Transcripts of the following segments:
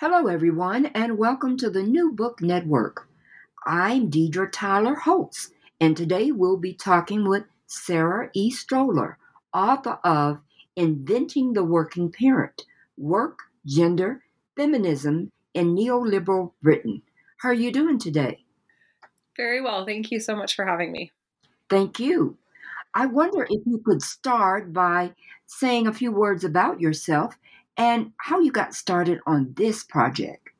Hello, everyone, and welcome to the New Book Network. I'm Deidre Tyler Holtz, and today we'll be talking with Sarah E. Stoller, author of Inventing the Working Parent Work, Gender, Feminism, in Neoliberal Britain. How are you doing today? Very well. Thank you so much for having me. Thank you. I wonder if you could start by saying a few words about yourself and how you got started on this project.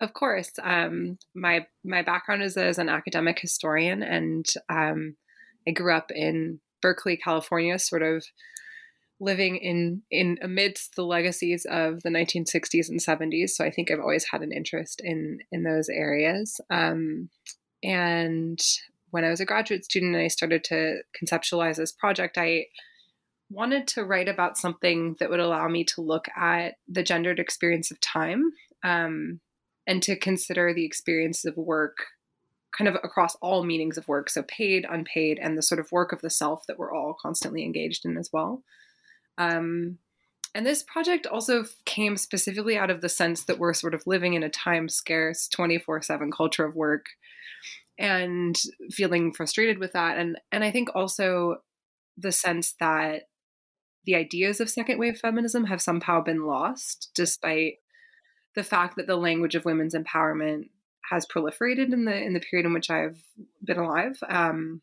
Of course, um, my my background is as an academic historian, and um, I grew up in Berkeley, California, sort of living in in amidst the legacies of the 1960s and 70s. So I think I've always had an interest in in those areas. Um, and when I was a graduate student and I started to conceptualize this project, I wanted to write about something that would allow me to look at the gendered experience of time um, and to consider the experience of work kind of across all meanings of work so paid unpaid and the sort of work of the self that we're all constantly engaged in as well. Um, and this project also came specifically out of the sense that we're sort of living in a time scarce 24 7 culture of work and feeling frustrated with that. And and i think also the sense that the ideas of second wave feminism have somehow been lost despite the fact that the language of women's empowerment has proliferated in the in the period in which I've been alive. Um,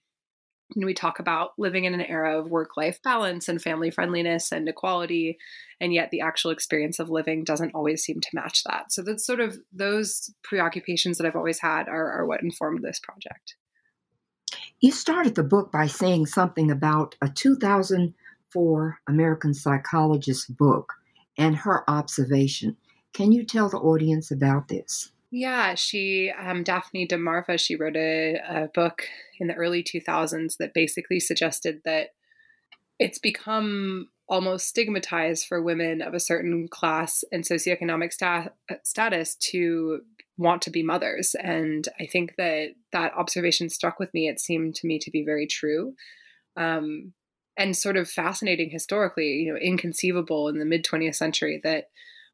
and we talk about living in an era of work life balance and family friendliness and equality, and yet the actual experience of living doesn't always seem to match that. So that's sort of those preoccupations that I've always had are, are what informed this project. You started the book by saying something about a 2000 for American Psychologist book and her observation. Can you tell the audience about this? Yeah, she, um, Daphne de Marneffe, she wrote a, a book in the early 2000s that basically suggested that it's become almost stigmatized for women of a certain class and socioeconomic sta- status to want to be mothers. And I think that that observation struck with me. It seemed to me to be very true. Um, and sort of fascinating historically, you know, inconceivable in the mid 20th century that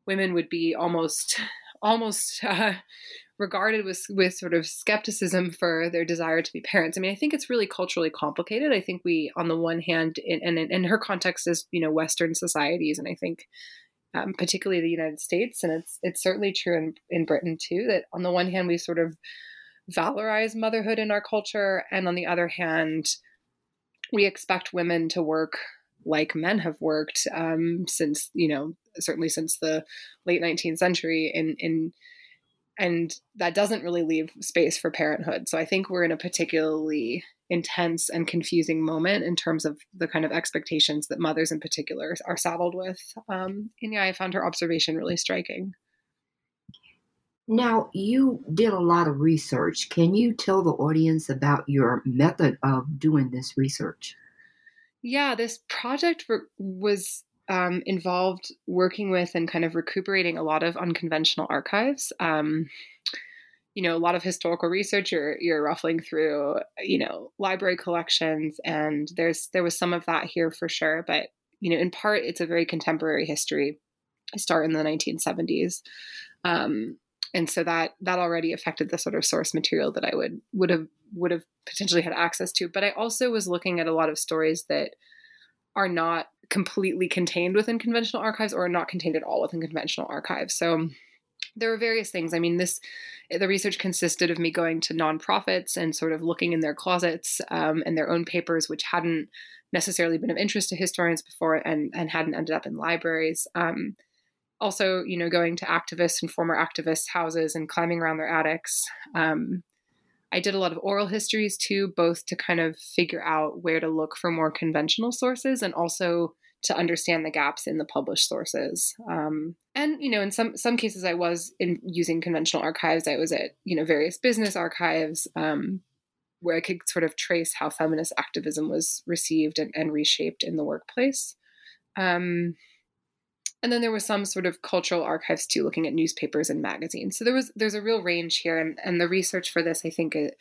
women would be almost almost uh, regarded with with sort of skepticism for their desire to be parents. I mean, I think it's really culturally complicated. I think we, on the one hand, in, and in her context is you know Western societies, and I think um, particularly the United States, and it's it's certainly true in in Britain too. That on the one hand, we sort of valorize motherhood in our culture, and on the other hand, we expect women to work like men have worked um, since you know certainly since the late 19th century in in and that doesn't really leave space for parenthood. So i think we're in a particularly intense and confusing moment in terms of the kind of expectations that mothers in particular are saddled with. Um, and yeah i found her observation really striking now, you did a lot of research. Can you tell the audience about your method of doing this research? Yeah, this project was um, involved working with and kind of recuperating a lot of unconventional archives. Um, you know, a lot of historical research. You're you're ruffling through, you know, library collections, and there's there was some of that here for sure. But you know, in part, it's a very contemporary history. I start in the 1970s, um, and so that that already affected the sort of source material that I would would have would have potentially had access to. But I also was looking at a lot of stories that are not completely contained within conventional archives or not contained at all within conventional archives. So there were various things. I mean, this the research consisted of me going to nonprofits and sort of looking in their closets um, and their own papers, which hadn't necessarily been of interest to historians before and and hadn't ended up in libraries. Um, also, you know, going to activists and former activists' houses and climbing around their attics. Um, I did a lot of oral histories too, both to kind of figure out where to look for more conventional sources and also to understand the gaps in the published sources. Um, and you know, in some some cases, I was in using conventional archives. I was at you know various business archives um, where I could sort of trace how feminist activism was received and, and reshaped in the workplace. Um, and then there was some sort of cultural archives too, looking at newspapers and magazines. So there was there's a real range here, and and the research for this, I think, it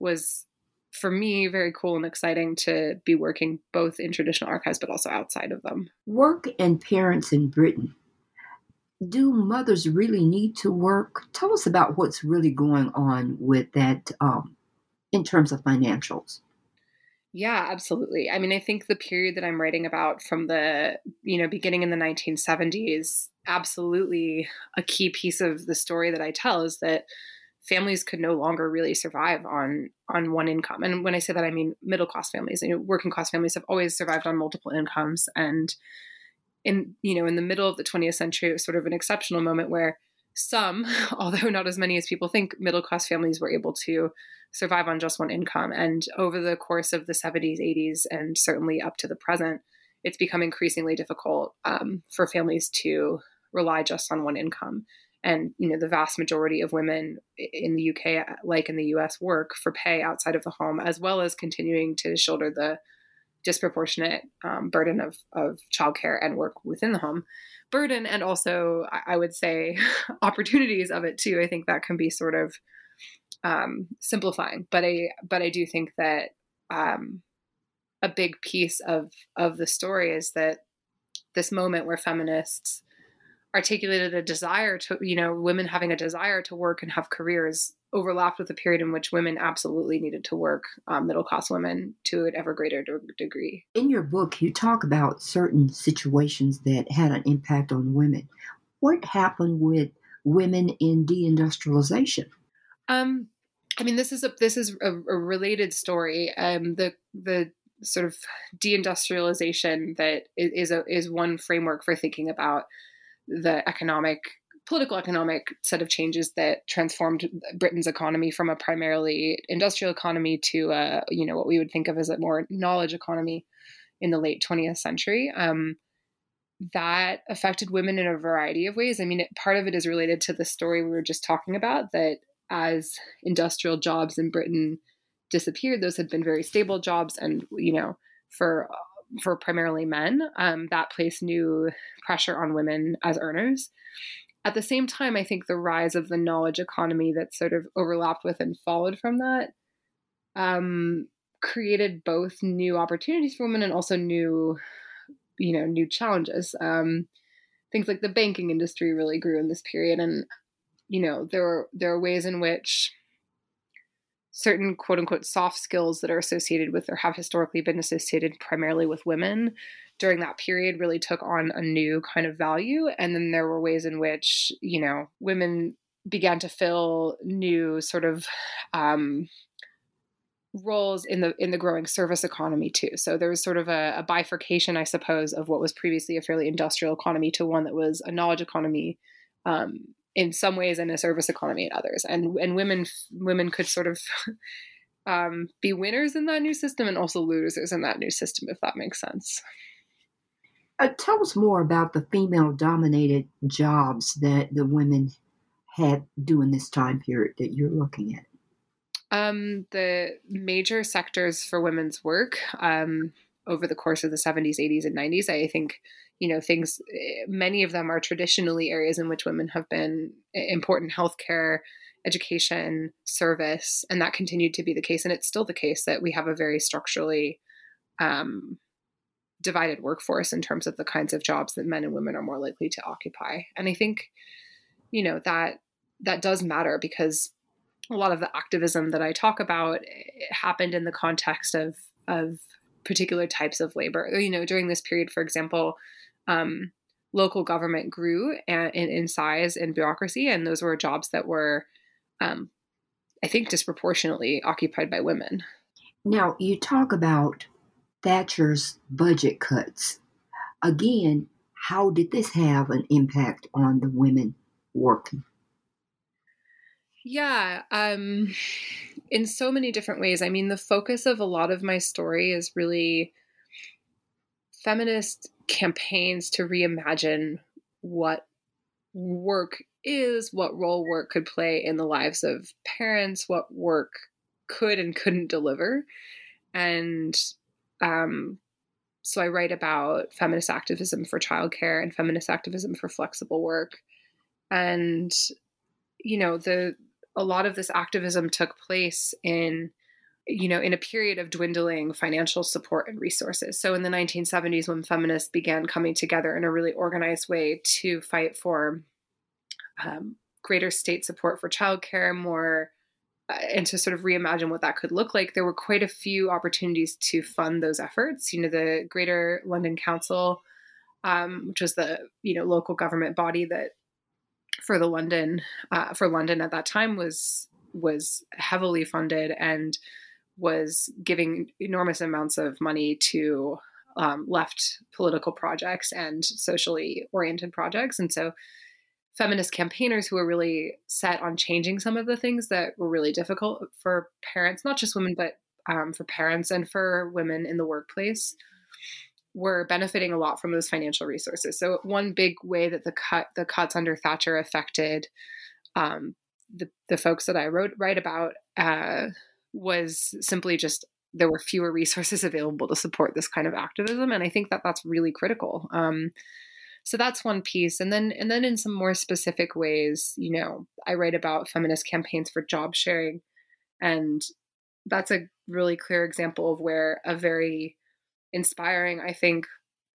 was for me very cool and exciting to be working both in traditional archives but also outside of them. Work and parents in Britain. Do mothers really need to work? Tell us about what's really going on with that um, in terms of financials. Yeah, absolutely. I mean, I think the period that I'm writing about from the, you know, beginning in the 1970s, absolutely a key piece of the story that I tell is that families could no longer really survive on on one income. And when I say that, I mean middle class families. You know, working class families have always survived on multiple incomes. And in you know, in the middle of the 20th century, it was sort of an exceptional moment where some, although not as many as people think, middle class families were able to survive on just one income. And over the course of the 70s, 80s, and certainly up to the present, it's become increasingly difficult um, for families to rely just on one income and you know the vast majority of women in the UK like in the US work for pay outside of the home as well as continuing to shoulder the disproportionate um, burden of, of childcare and work within the home burden and also I, would say opportunities of it too. I think that can be sort of um, simplifying but I but I do think that um, a big piece of of the story is that this moment where feminists articulated a desire to, you know, women having a desire to work and have careers overlapped with a period in which women absolutely needed to work, um, middle class women, to an ever greater de- degree. In your book, you talk about certain situations that had an impact on women. What happened with women in deindustrialization? Um, I mean, this is a this is a, a related story. Um, the the sort of deindustrialization that is a is one framework for thinking about the economic political economic set of changes that transformed Britain's economy from a primarily industrial economy to a, you know what we would think of as a more knowledge economy in the late 20th century. Um, that affected women in a variety of ways. I mean, it, part of it is related to the story we were just talking about that as industrial jobs in Britain disappeared, those had been very stable jobs, and you know, for for primarily men, um, that placed new pressure on women as earners. At the same time, I think the rise of the knowledge economy that sort of overlapped with and followed from that um, created both new opportunities for women and also new, you know, new challenges. Um, things like the banking industry really grew in this period, and you know, there were there are ways in which certain quote unquote soft skills that are associated with or have historically been associated primarily with women during that period really took on a new kind of value and then there were ways in which you know women began to fill new sort of um, roles in the in the growing service economy too. So there was sort of a, a, bifurcation, I suppose, of what was previously a fairly industrial economy to one that was a knowledge economy, um, in some ways and a service economy in others. And and women women could sort of um, be winners in that new system and also losers in that new system if that makes sense. Uh, tell us more about the female dominated jobs that the women had during this time period that you're looking at. Um, the major sectors for women's work um, over the course of the 70s 80s and 90s i think you know things eh, many of them are traditionally areas in which women have been eh, important healthcare education service and that continued to be the case and it's still the case that we have a very structurally um, divided workforce in terms of the kinds of jobs that men and women are more likely to occupy. And i think you know that that does matter because a lot of the activism that i talk about eh, happened in the context of of particular types of labor you know during this period for example um, local government grew in, in, size and bureaucracy, and those were jobs that were, um, I think, disproportionately occupied by women. Now, you talk about Thatcher's budget cuts. Again, how did this have an impact on the women working? Yeah, um, in so many different ways. I mean, the focus of a lot of my story is really feminist campaigns to reimagine what work is, what role work could play in the lives of parents, what work could and couldn't deliver. And um, so I write about feminist activism for childcare and feminist activism for flexible work. And, you know, the a lot of this activism took place in you know, in a period of dwindling financial support and resources. So in the 1970s, when feminists began coming together in a really organized way to fight for um, greater state support for childcare, more uh, and to sort of reimagine what that could look like, there were quite a few opportunities to fund those efforts. You know, the Greater London Council, um, which was the you know local government body that for the London uh, for London at that time was was heavily funded and was giving enormous amounts of money to um, left political projects and socially oriented projects. And so feminist campaigners who were really set on changing some of the things that were really difficult for parents, not just women, but um, for parents and for women in the workplace were benefiting a lot from those financial resources. So one big way that the cut the cuts under Thatcher affected um, the the folks that I wrote write about uh, was simply just there were fewer resources available to support this kind of activism and i think that that's really critical um, so that's one piece and then and then in some more specific ways you know i write about feminist campaigns for job sharing and that's a really clear example of where a very inspiring i think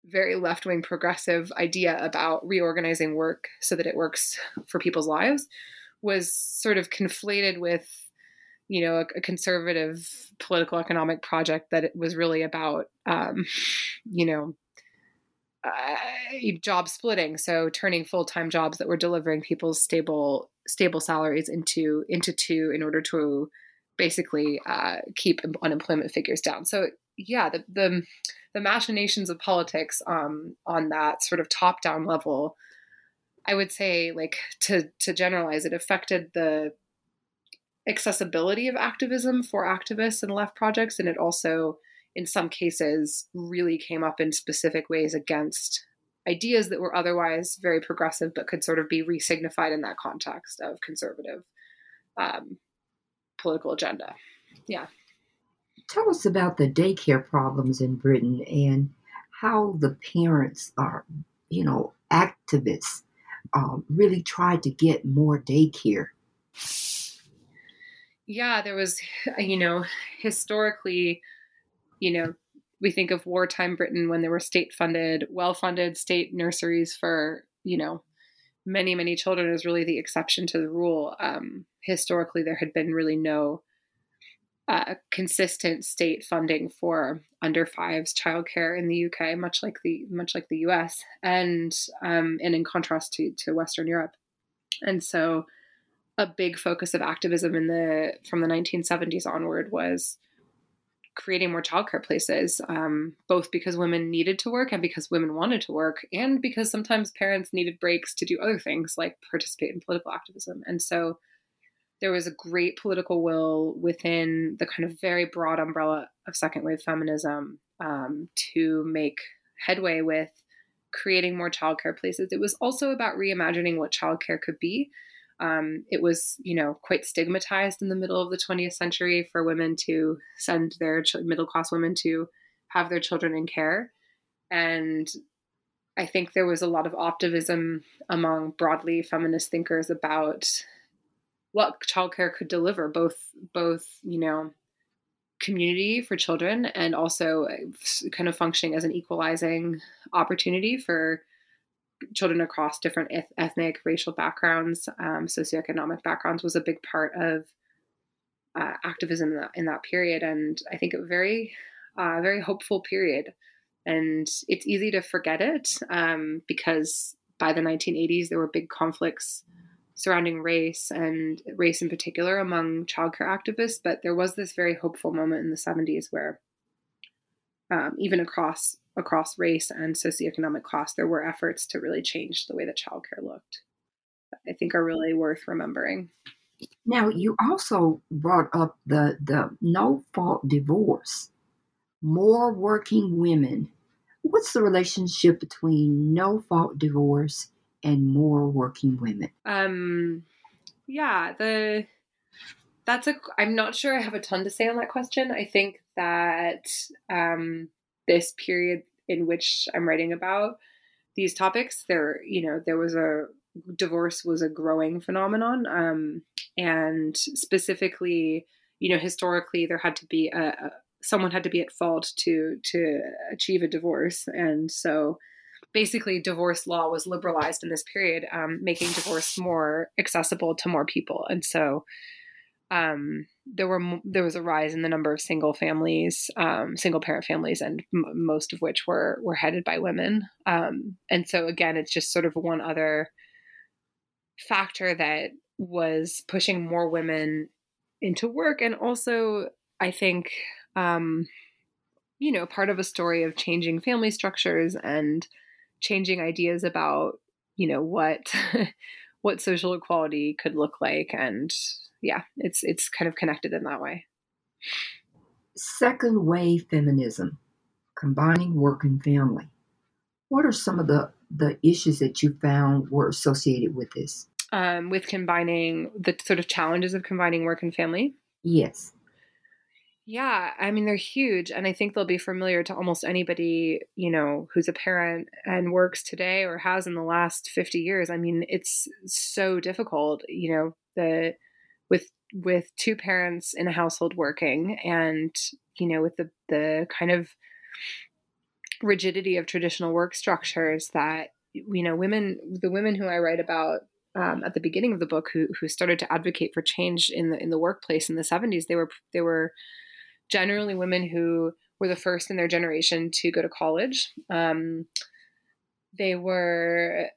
very left-wing progressive idea about reorganizing work so that it works for people's lives was sort of conflated with you know, a, a, conservative political economic project that it was really about, um, you know, uh, job splitting. So turning full time jobs that were delivering people's stable stable salaries into into two in order to basically uh, keep unemployment figures down. So yeah, the the, the machinations of politics um, on that sort of top down level. I would say, like to to generalize, it affected the accessibility of activism for activists and left projects, and it also, in some cases, really came up in specific ways against ideas that were otherwise very progressive but could sort of be resignified in that context of conservative um, political agenda. Yeah. Tell us about the daycare problems in Britain and how the parents are, you know, activists um, really tried to get more daycare yeah, there was, you know, historically, you know, we think of wartime Britain when there were state funded, well funded state nurseries for, you know, many, many children is really the exception to the rule. Um, historically, there had been really no uh, consistent state funding for under fives childcare in the UK, much like the much like the US, and um, and in contrast to to Western Europe, and so a big focus of activism in the from the 1970s onward was creating more childcare places, um, both because women needed to work and because women wanted to work, and because sometimes parents needed breaks to do other things like participate in political activism. And so there was a great political will within the kind of very broad umbrella of second wave feminism um, to make headway with creating more childcare places. It was also about reimagining what childcare could be um, it was, you know, quite stigmatized in the middle of the 20th century for women to send their ch- middle class women to have their children in care. And I think there was a lot of optimism among broadly feminist thinkers about what childcare could deliver, both both you know community for children and also uh, kind of functioning as an equalizing opportunity for children across different ethnic, racial backgrounds, um, socioeconomic backgrounds was a big part of uh, activism in that, in that, period, and I think a very, uh, very hopeful period. And it's easy to forget it um, because by the 1980s there were big conflicts surrounding race and race in particular among childcare activists. But there was this very hopeful moment in the 70s where um, even across across race and socioeconomic class, there were efforts to really change the way that childcare looked. I think are really worth remembering. Now, you also brought up the the no fault divorce. More working women. What's the relationship between no fault divorce and more working women? Um, yeah, the that's a. I'm not sure I have a ton to say on that question. I think that um, this period in which I'm writing about these topics, there, you know, there was a divorce was a growing phenomenon, um, and specifically, you know, historically, there had to be a, a someone had to be at fault to to achieve a divorce, and so basically divorce law was liberalized in this period, um, making divorce more accessible to more people. And so um, there were there was a rise in the number of single families, um, single parent families, and m- most of which were were headed by women. Um, and so again, it's just sort of one other factor that was pushing more women into work, and also I think um, you know part of a story of changing family structures and changing ideas about you know what what social equality could look like and yeah it's it's kind of connected in that way. Second wave feminism combining work and family. What are some of the the issues that you found were associated with this? Um, with combining the sort of challenges of combining work and family? Yes yeah, I mean they're huge and I think they'll be familiar to almost anybody, you know, who's a parent and works today or has in the last 50 years. I mean, it's so difficult, you know, the with with two parents in a household working and, you know, with the the kind of rigidity of traditional work structures that you know, women the women who I write about um, at the beginning of the book who who started to advocate for change in the in the workplace in the 70s, they were they were generally women who were the first in their generation to go to college. Um, they were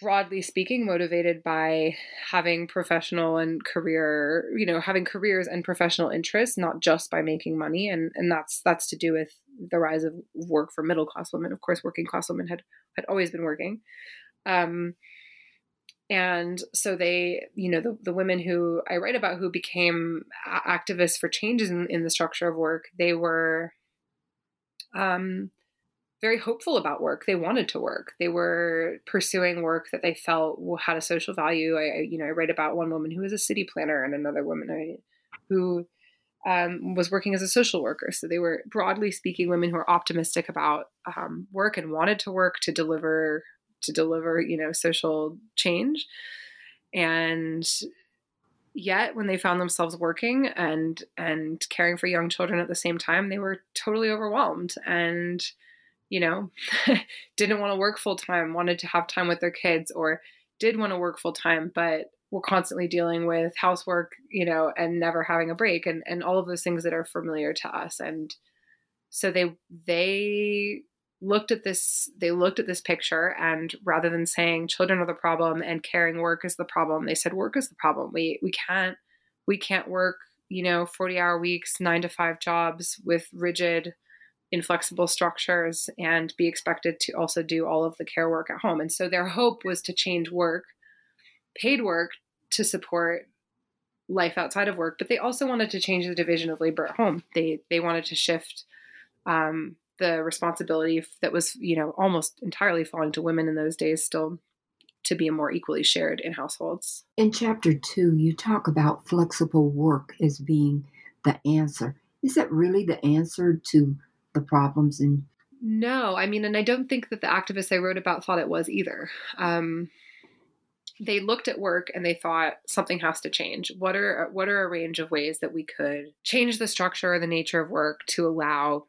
broadly speaking motivated by having professional and career you know having careers and professional interests not just by making money. And and that's that's to do with the rise of work for middle class women. Of course working class women had had always been working. Um, and so they you know the, the women who i write about who became activists for changes in, in the structure of work they were um, very hopeful about work. They wanted to work. They were pursuing work that they felt had a social value. I you know i write about one woman who was a city planner and another woman who um, was working as a social worker. So they were broadly speaking women who are optimistic about um, work and wanted to work to deliver to deliver, you know, social change. And yet when they found themselves working and and caring for young children at the same time, they were totally overwhelmed and you know, didn't want to work full time, wanted to have time with their kids or did want to work full time, but were constantly dealing with housework, you know, and never having a break and, and all of those things that are familiar to us. And so they they looked at this they looked at this picture and rather than saying children are the problem and caring work is the problem they said work is the problem. We we can't we can't work you know 40 hour weeks 9 to 5 jobs with rigid inflexible structures and be expected to also do all of the care work at home. And so their hope was to change work paid work to support life outside of work but they also wanted to change the division of labor at home. They they wanted to shift um, the responsibility that was, you know, almost entirely falling to women in those days still to be more equally shared in households. In chapter two, you talk about flexible work as being the answer. Is that really the answer to the problems in No, I mean, and I don't think that the activists I wrote about thought it was either. Um, they looked at work and they thought something has to change. What are what are a range of ways that we could change the structure or the nature of work to allow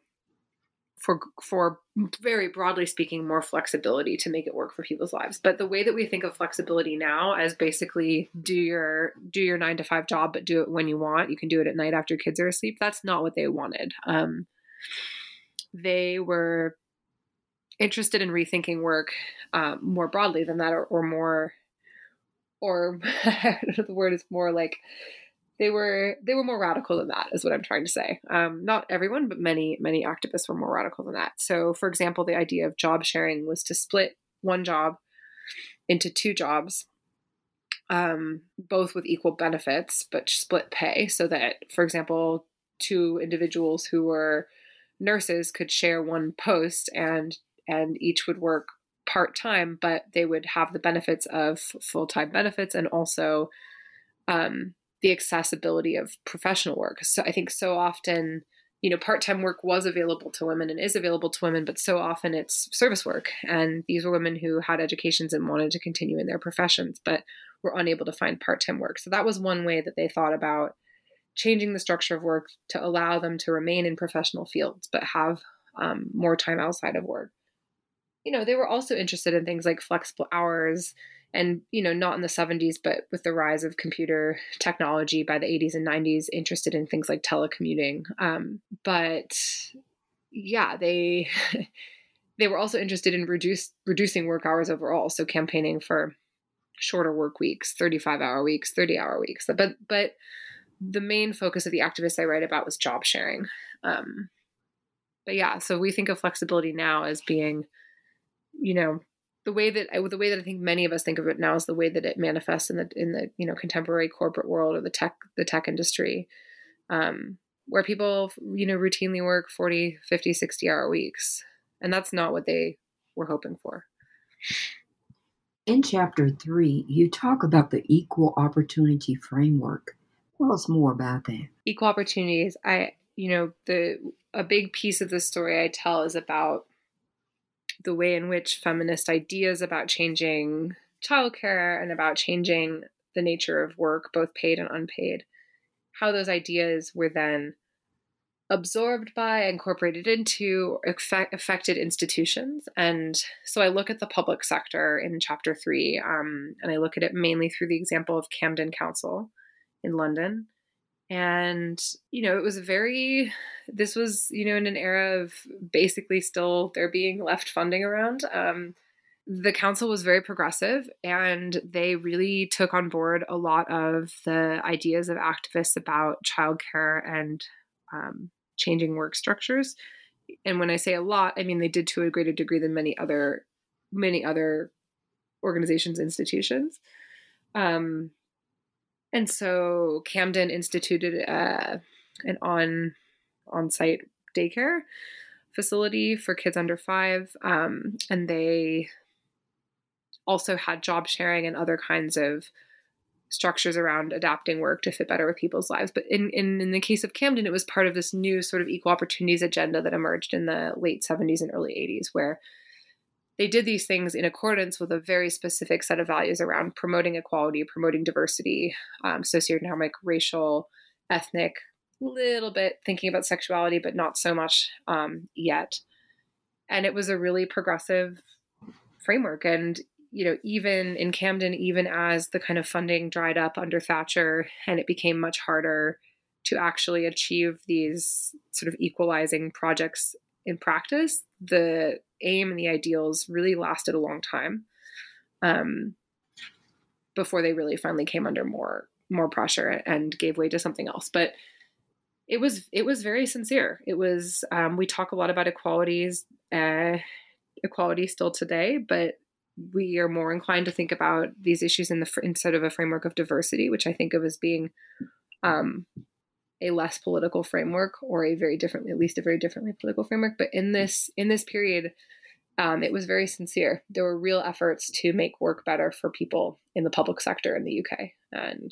for for very broadly speaking more flexibility to make it work for people's lives. But the way that we think of flexibility now as basically do your do your 9 to 5 job but do it when you want. You can do it at night after kids are asleep. That's not what they wanted. Um, they were interested in rethinking work um, more broadly than that or, or more or the word is more like they were they were more radical than that is what i'm trying to say. Um, not everyone but many many activists were more radical than that. So for example the idea of job sharing was to split one job into two jobs um, both with equal benefits but split pay so that for example two individuals who were nurses could share one post and and each would work part-time but they would have the benefits of full-time benefits and also um, the accessibility of professional work. So I think so often, you know, part-time work was available to women and is available to women, but so often it's service work. And these were women who had educations and wanted to continue in their professions, but were unable to find part-time work. So that was one way that they thought about changing the structure of work to allow them to remain in professional fields, but have um, more time outside of work. You know, they were also interested in things like flexible hours and you know not in the 70s but with the rise of computer technology by the 80s and 90s interested in things like telecommuting. Um, but yeah they they were also interested in reduce reducing work hours overall so campaigning for shorter work weeks 35 hour weeks 30 hour weeks. But but the main focus of the activists i write about was job sharing. Um, but yeah so we think of flexibility now as being you know the way that I, the way that I think many of us think of it now is the way that it manifests in the in the you know contemporary corporate world or the tech the tech industry, um, where people you know routinely work 40, 50, 60 hour weeks, and that's not what they were hoping for. In chapter three, you talk about the equal opportunity framework. Tell us more about that. Equal opportunities. I you know the a big piece of the story I tell is about the way in which feminist ideas about changing childcare and about changing the nature of work, both paid and unpaid, how those ideas were then absorbed by, incorporated into, effect, affected institutions. And so I look at the public sector in chapter three, um, and I look at it mainly through the example of Camden Council in London. And, you know, it was very, this was, you know, in an era of basically still there being left funding around. Um, the council was very progressive and they really took on board a lot of the ideas of activists about childcare and um, changing work structures. And when I say a lot, I mean they did to a greater degree than many other many other organizations, institutions. Um, and so Camden instituted uh, an on on site daycare facility for kids under five, um, and they also had job sharing and other kinds of structures around adapting work to fit better with people's lives. But in, in, in the case of Camden, it was part of this new sort of equal opportunities agenda that emerged in the late 70s and early 80s, where they did these things in accordance with a very specific set of values around promoting equality, promoting diversity, um, socioeconomic, racial, ethnic, little bit thinking about sexuality, but not so much um, yet. And it was a really progressive framework. And, you know, even in Camden, even as the kind of funding dried up under Thatcher and it became much harder to actually achieve these sort of equalizing projects in practice, the aim and the ideals really lasted a long time um, before they really finally came under more more pressure and gave way to something else. But it was it was very sincere. It was um, we talk a lot about equalities, uh, equality still today, but we are more inclined to think about these issues in the instead of a framework of diversity, which I think of as being um, a less political framework or a very differently, at least a very differently political framework. But in this in this period, um, it was very sincere. There were real efforts to make work better for people in the public sector in the UK, and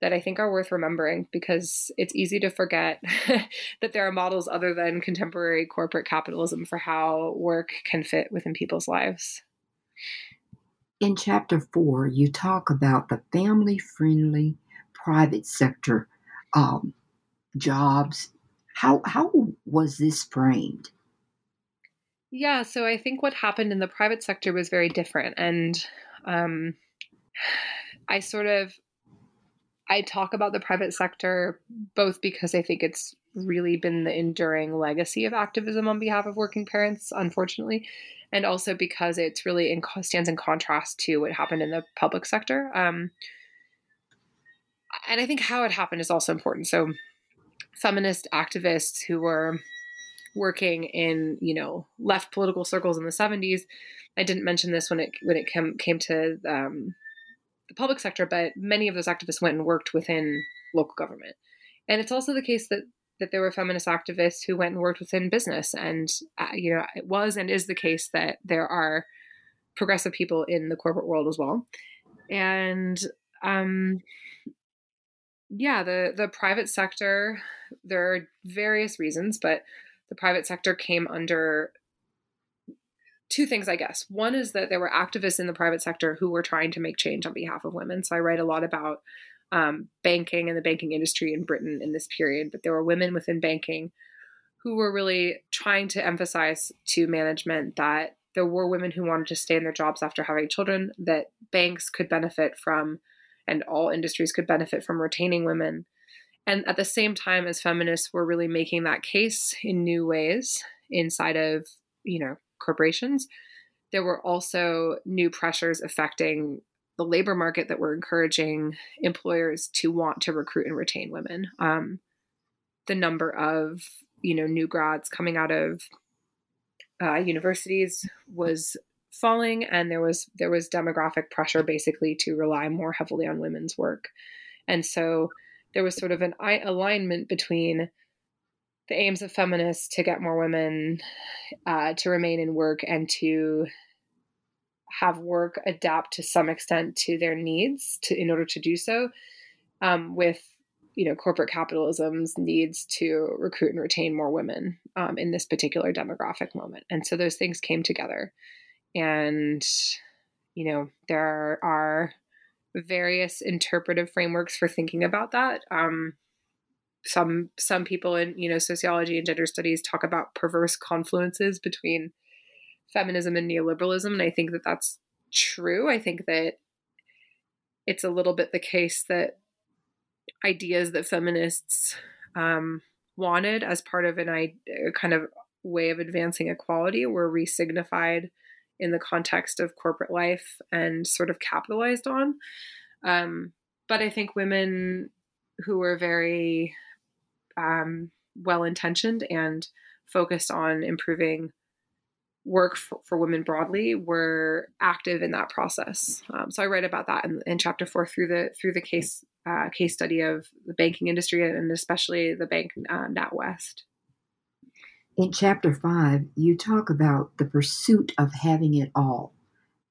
that I think are worth remembering because it's easy to forget that there are models other than contemporary corporate capitalism for how work can fit within people's lives. In chapter four, you talk about the family friendly private sector um, jobs. How, how was this framed? Yeah, so I think what happened in the private sector was very different. And um, I sort of I talk about the private sector both because I think it's really been the enduring legacy of activism on behalf of working parents, unfortunately, and also because it's really in, stands in contrast to what happened in the public sector. Um, and I think how it happened is also important. So, feminist activists who were working in you know left political circles in the 70s i didn't mention this when it when it came came to um, the public sector, but many of those activists went and worked within local government. And it's also the case that that there were feminist activists who went and worked within business, and uh, you know it was and is the case that there are progressive people in the corporate world as well. And um, yeah, the the private sector there are various reasons, but the private sector came under two things, I guess. One is that there were activists in the private sector who were trying to make change on behalf of women. So I write a lot about um, banking and the banking industry in Britain in this period, but there were women within banking who were really trying to emphasize to management that there were women who wanted to stay in their jobs after having children, that banks could benefit from, and all industries could benefit from retaining women. And at the same time as feminists were really making that case in new ways inside of, you know, corporations, there were also new pressures affecting the labor market that were encouraging employers to want to recruit and retain women. Um, the number of you know new grads coming out of uh, universities was falling, and there was there was demographic pressure basically to rely more heavily on women's work, and so there was sort of an alignment between the aims of feminists to get more women uh, to remain in work and to have work adapt to some extent to their needs to in order to do so um, with you know corporate capitalism's needs to recruit and retain more women um, in this particular demographic moment. And so those things came together and you know there are various interpretive frameworks for thinking about that. Um, some some people in you know sociology and gender studies talk about perverse confluences between feminism and neoliberalism and i think that that's true. I think that it's a little bit the case that ideas that feminists um, wanted as part of an a kind of way of advancing equality were resignified in the context of corporate life and sort of capitalized on um, but i think women who were very um, well intentioned and focused on improving work for, for, women broadly were active in that process. Um, so I write about that in, in, chapter four through the through the case uh, case study of the banking industry and especially the bank uh, NatWest. In chapter five, you talk about the pursuit of having it all.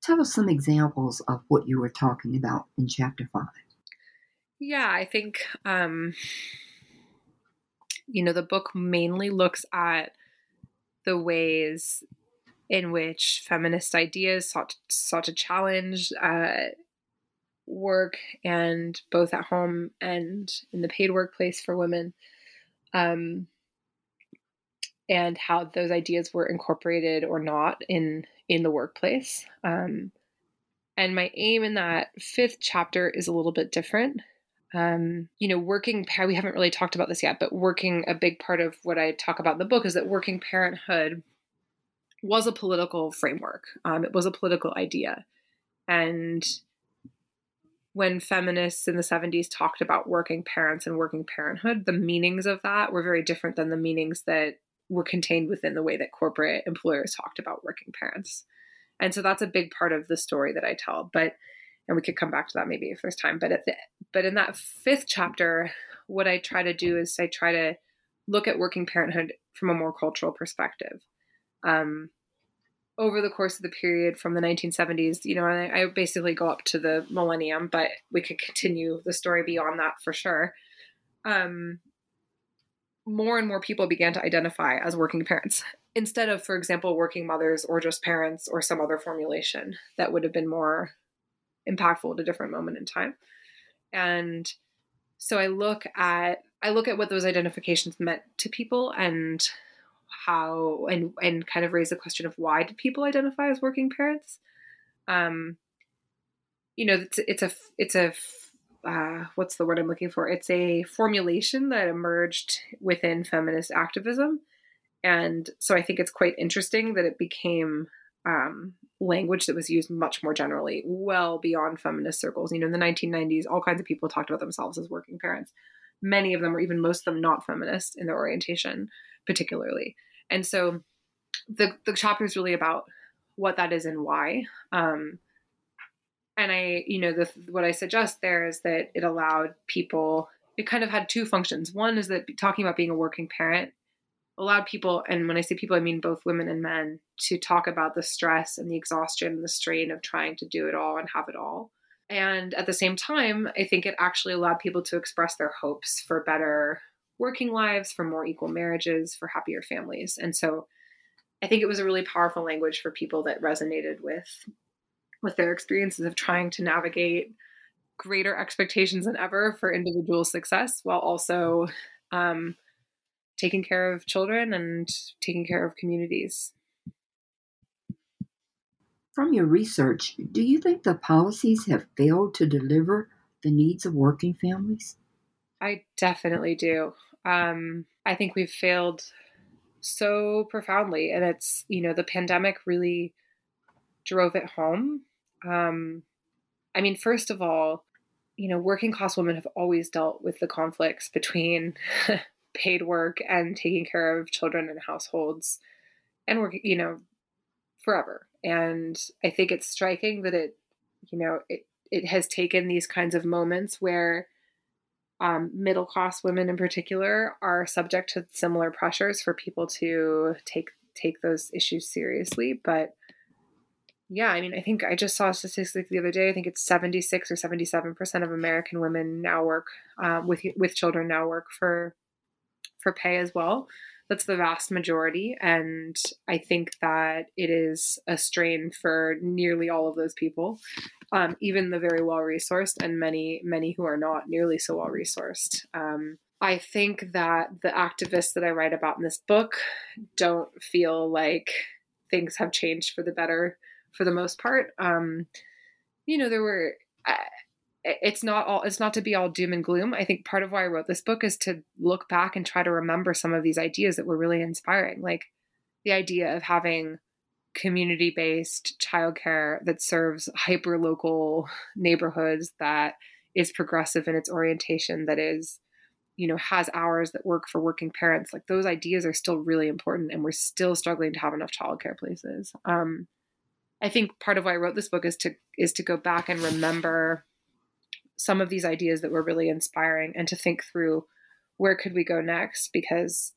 Tell us some examples of what you were talking about in chapter five. Yeah, I think um, you know, the book mainly looks at the ways in which feminist ideas sought, sought to challenge uh, work and both at home and in the paid workplace for women. Um, and how those ideas were incorporated or not in in the workplace. Um, and my aim in that fifth chapter is a little bit different um, you know, working, we haven't really talked about this yet, but working, a big part of what I talk about in the book is that working parenthood was a political framework. Um, it was a political idea. And when feminists in the 70s talked about working parents and working parenthood, the meanings of that were very different than the meanings that were contained within the way that corporate employers talked about working parents. And so that's a big part of the story that I tell. But and we could come back to that maybe if there's time. But at the but in that fifth chapter, what I try to do is I try to look at working parenthood from a more cultural perspective. Um, over the course of the period from the 1970s, you know, I, I basically go up to the millennium, but we could continue the story beyond that for sure. Um, more and more people began to identify as working parents instead of, for example, working mothers or just parents or some other formulation that would have been more impactful at a different moment in time. And so I look at I look at what those identifications meant to people and how and and kind of raise the question of why did people identify as working parents? Um, you know, it's, it's a it's a uh, what's the word I'm looking for? It's a formulation that emerged within feminist activism, and so I think it's quite interesting that it became um, language that was used much more generally, well beyond feminist circles. You know, in the 1990s, all kinds of people talked about themselves as working parents. Many of them, or even most of them, not feminist in their orientation, particularly. And so, the the chapter is really about what that is and why. Um, and I, you know, the, what I suggest there is that it allowed people. It kind of had two functions. One is that talking about being a working parent allowed people, and when I say people, I mean both women and men, to talk about the stress and the exhaustion and the strain of trying to do it all and have it all. And at the same time, I think it actually allowed people to express their hopes for better working lives, for more equal marriages, for happier families. And so I think it was a really powerful language for people that resonated with with their experiences of trying to navigate greater expectations than ever for individual success while also um, taking care of children and taking care of communities. From your research, do you think the policies have failed to deliver the needs of working families? I definitely do. Um, I think we've failed so profoundly, and it's, you know, the pandemic really drove it home. Um, I mean, first of all, you know, working class women have always dealt with the conflicts between paid work and taking care of children and households and work, you know, forever. And I think it's striking that it, you know, it, it has taken these kinds of moments where um, middle class women in particular are subject to similar pressures for people to take take those issues seriously. But yeah, I mean, I think I just saw a statistic the other day. I think it's seventy six or seventy seven percent of American women now work um, with with children now work for for pay as well. That's the vast majority. And I think that it is a strain for nearly all of those people, um, even the very well resourced and many, many who are not nearly so well resourced. Um, I think that the activists that I write about in this book don't feel like things have changed for the better for the most part. Um, you know, there were it's not all it's not to be all doom and gloom. I think part of why i wrote this book is to look back and try to remember some of these ideas that were really inspiring like the idea of having community based childcare that serves hyper local neighborhoods that is progressive in its orientation that is you know has hours that work for working parents. Like those ideas are still really important and we're still struggling to have enough childcare places. Um, i think part of why i wrote this book is to is to go back and remember some of these ideas that were really inspiring and to think through where could we go next because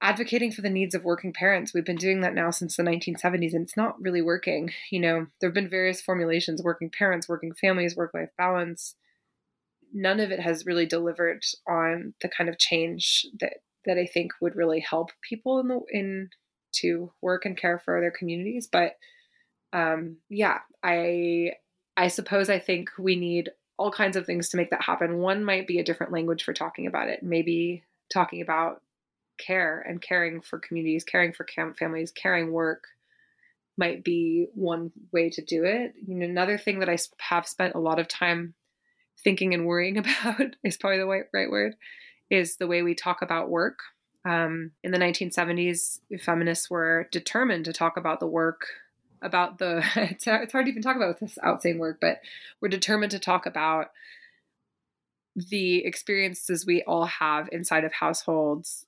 advocating for the needs of working parents we've been doing that now since the 1970s and it's not really working. You know there have been various formulations working parents working families work life balance. None of it has really delivered on the kind of change that that i think would really help people in the in to work and care for their communities but um yeah i i suppose i think we need all kinds of things to make that happen. One might be a different language for talking about it. Maybe talking about care and caring for communities, caring for families, caring work might be one way to do it. You know, another thing that I have spent a lot of time thinking and worrying about is probably the right, right word is the way we talk about work. Um, in the 1970s, feminists were determined to talk about the work about the it's, it's hard to even talk about this outsane work but we're determined to talk about the experiences we all have inside of households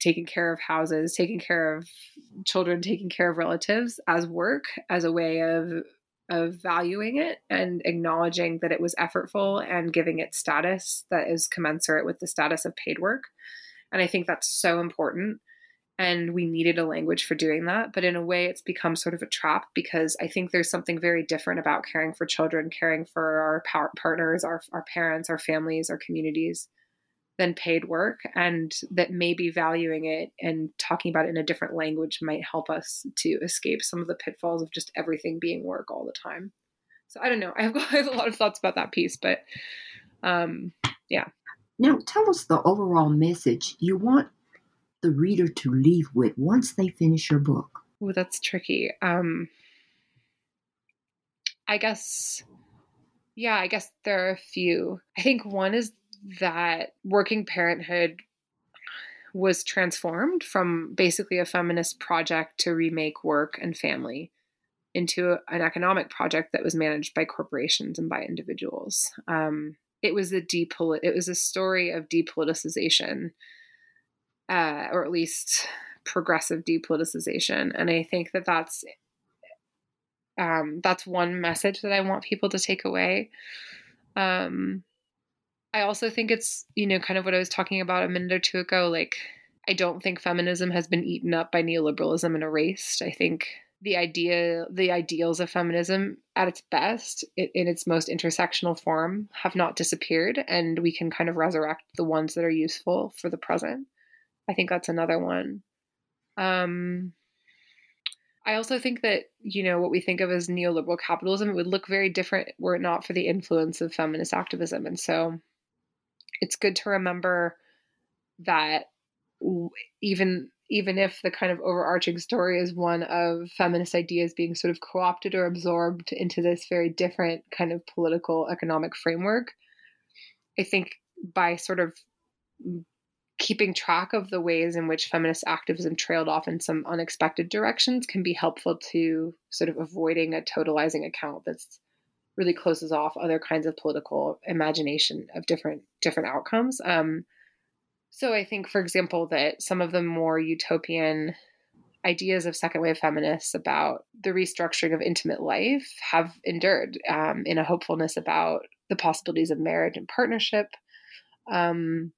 taking care of houses taking care of children taking care of relatives as work as a way of of valuing it and acknowledging that it was effortful and giving it status that is commensurate with the status of paid work. And i think that's so important and we needed a language for doing that. But in a way, it's become sort of a trap because I think there's something very different about caring for children, caring for our par- partners, our, our parents, our families, our communities than paid work. And that maybe valuing it and talking about it in a different language might help us to escape some of the pitfalls of just everything being work all the time. So I don't know. I have, I have a lot of thoughts about that piece, but um, yeah. Now, tell us the overall message you want the reader to leave with once they finish your book? Oh, that's tricky. Um, I guess, yeah, I guess there are a few. I think one is that working parenthood was transformed from basically a feminist project to remake work and family into an economic project that was managed by corporations and by individuals. Um, it was a depolit- it was a story of depoliticization uh, or at least progressive depoliticization. And I think that that's um, that's one message that I want people to take away. Um, I also think it's you know kind of what I was talking about a minute or two ago. Like I don't think feminism has been eaten up by neoliberalism and erased. I think the idea the ideals of feminism at its best it, in its most intersectional form have not disappeared and we can kind of resurrect the ones that are useful for the present I think that's another one. Um, I also think that, you know, what we think of as neoliberal capitalism would look very different were it not for the influence of feminist activism. And so it's good to remember that even even if the kind of overarching story is one of feminist ideas being sort of co-opted or absorbed into this very different kind of political economic framework, I think by sort of keeping track of the ways in which feminist activism trailed off in some unexpected directions can be helpful to sort of avoiding a totalizing account that's really closes off other kinds of political imagination of different different outcomes. Um, so I think, for example, that some of the more utopian ideas of second wave feminists about the restructuring of intimate life have endured um, in a hopefulness about the possibilities of marriage and partnership. Um,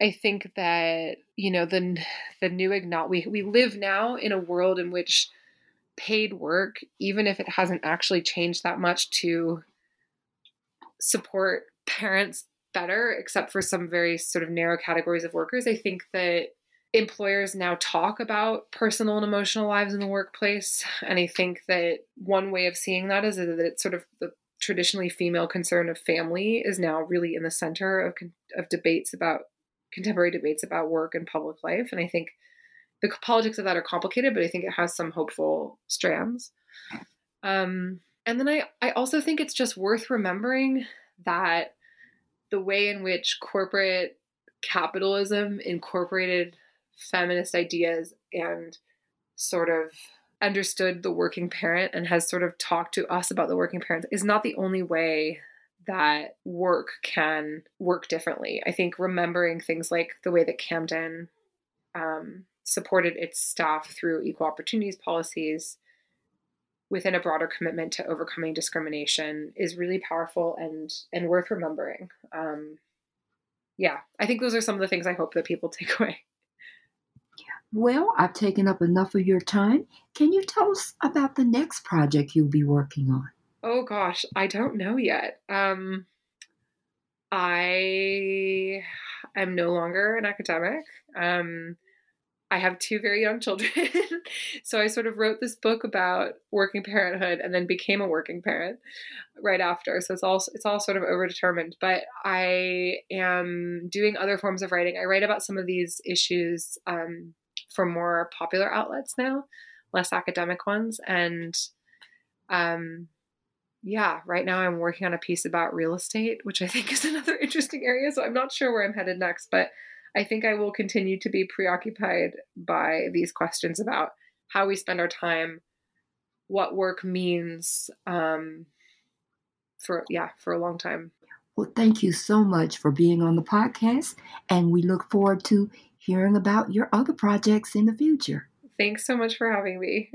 I think that you know the the new ignot we we live now in a world in which paid work, even if it hasn't actually changed that much to support parents better, except for some very sort of narrow categories of workers. I think that employers now talk about personal and emotional lives in the workplace, and I think that one way of seeing that is that it's sort of the traditionally female concern of family is now really in the center of of debates about contemporary debates about work and public life. And I think the politics of that are complicated, but I think it has some hopeful strands. Um, and then I, I also think it's just worth remembering that the way in which corporate capitalism incorporated feminist ideas and sort of understood the working parent and has sort of talked to us about the working parent is not the only way that work can work differently. I think remembering things like the way that Camden um, supported its staff through equal opportunities policies within a broader commitment to overcoming discrimination is really powerful and and worth remembering. Um, yeah, I think those are some of the things I hope that people take away. Well, I've taken up enough of your time. Can you tell us about the next project you'll be working on? Oh gosh, I don't know yet. Um, I am no longer an academic. Um, I have two very young children. so I sort of wrote this book about working parenthood and then became a working parent right after. So it's all it's all sort of overdetermined. But I am doing other forms of writing. I write about some of these issues um, for more popular outlets now, less academic ones. And um, yeah, right now I'm working on a piece about real estate, which I think is another interesting area. So I'm not sure where I'm headed next, but I think I will continue to be preoccupied by these questions about how we spend our time, what work means um, for, yeah, for a long time. Well, thank you so much for being on the podcast, and we look forward to hearing about your other projects in the future. Thanks so much for having me.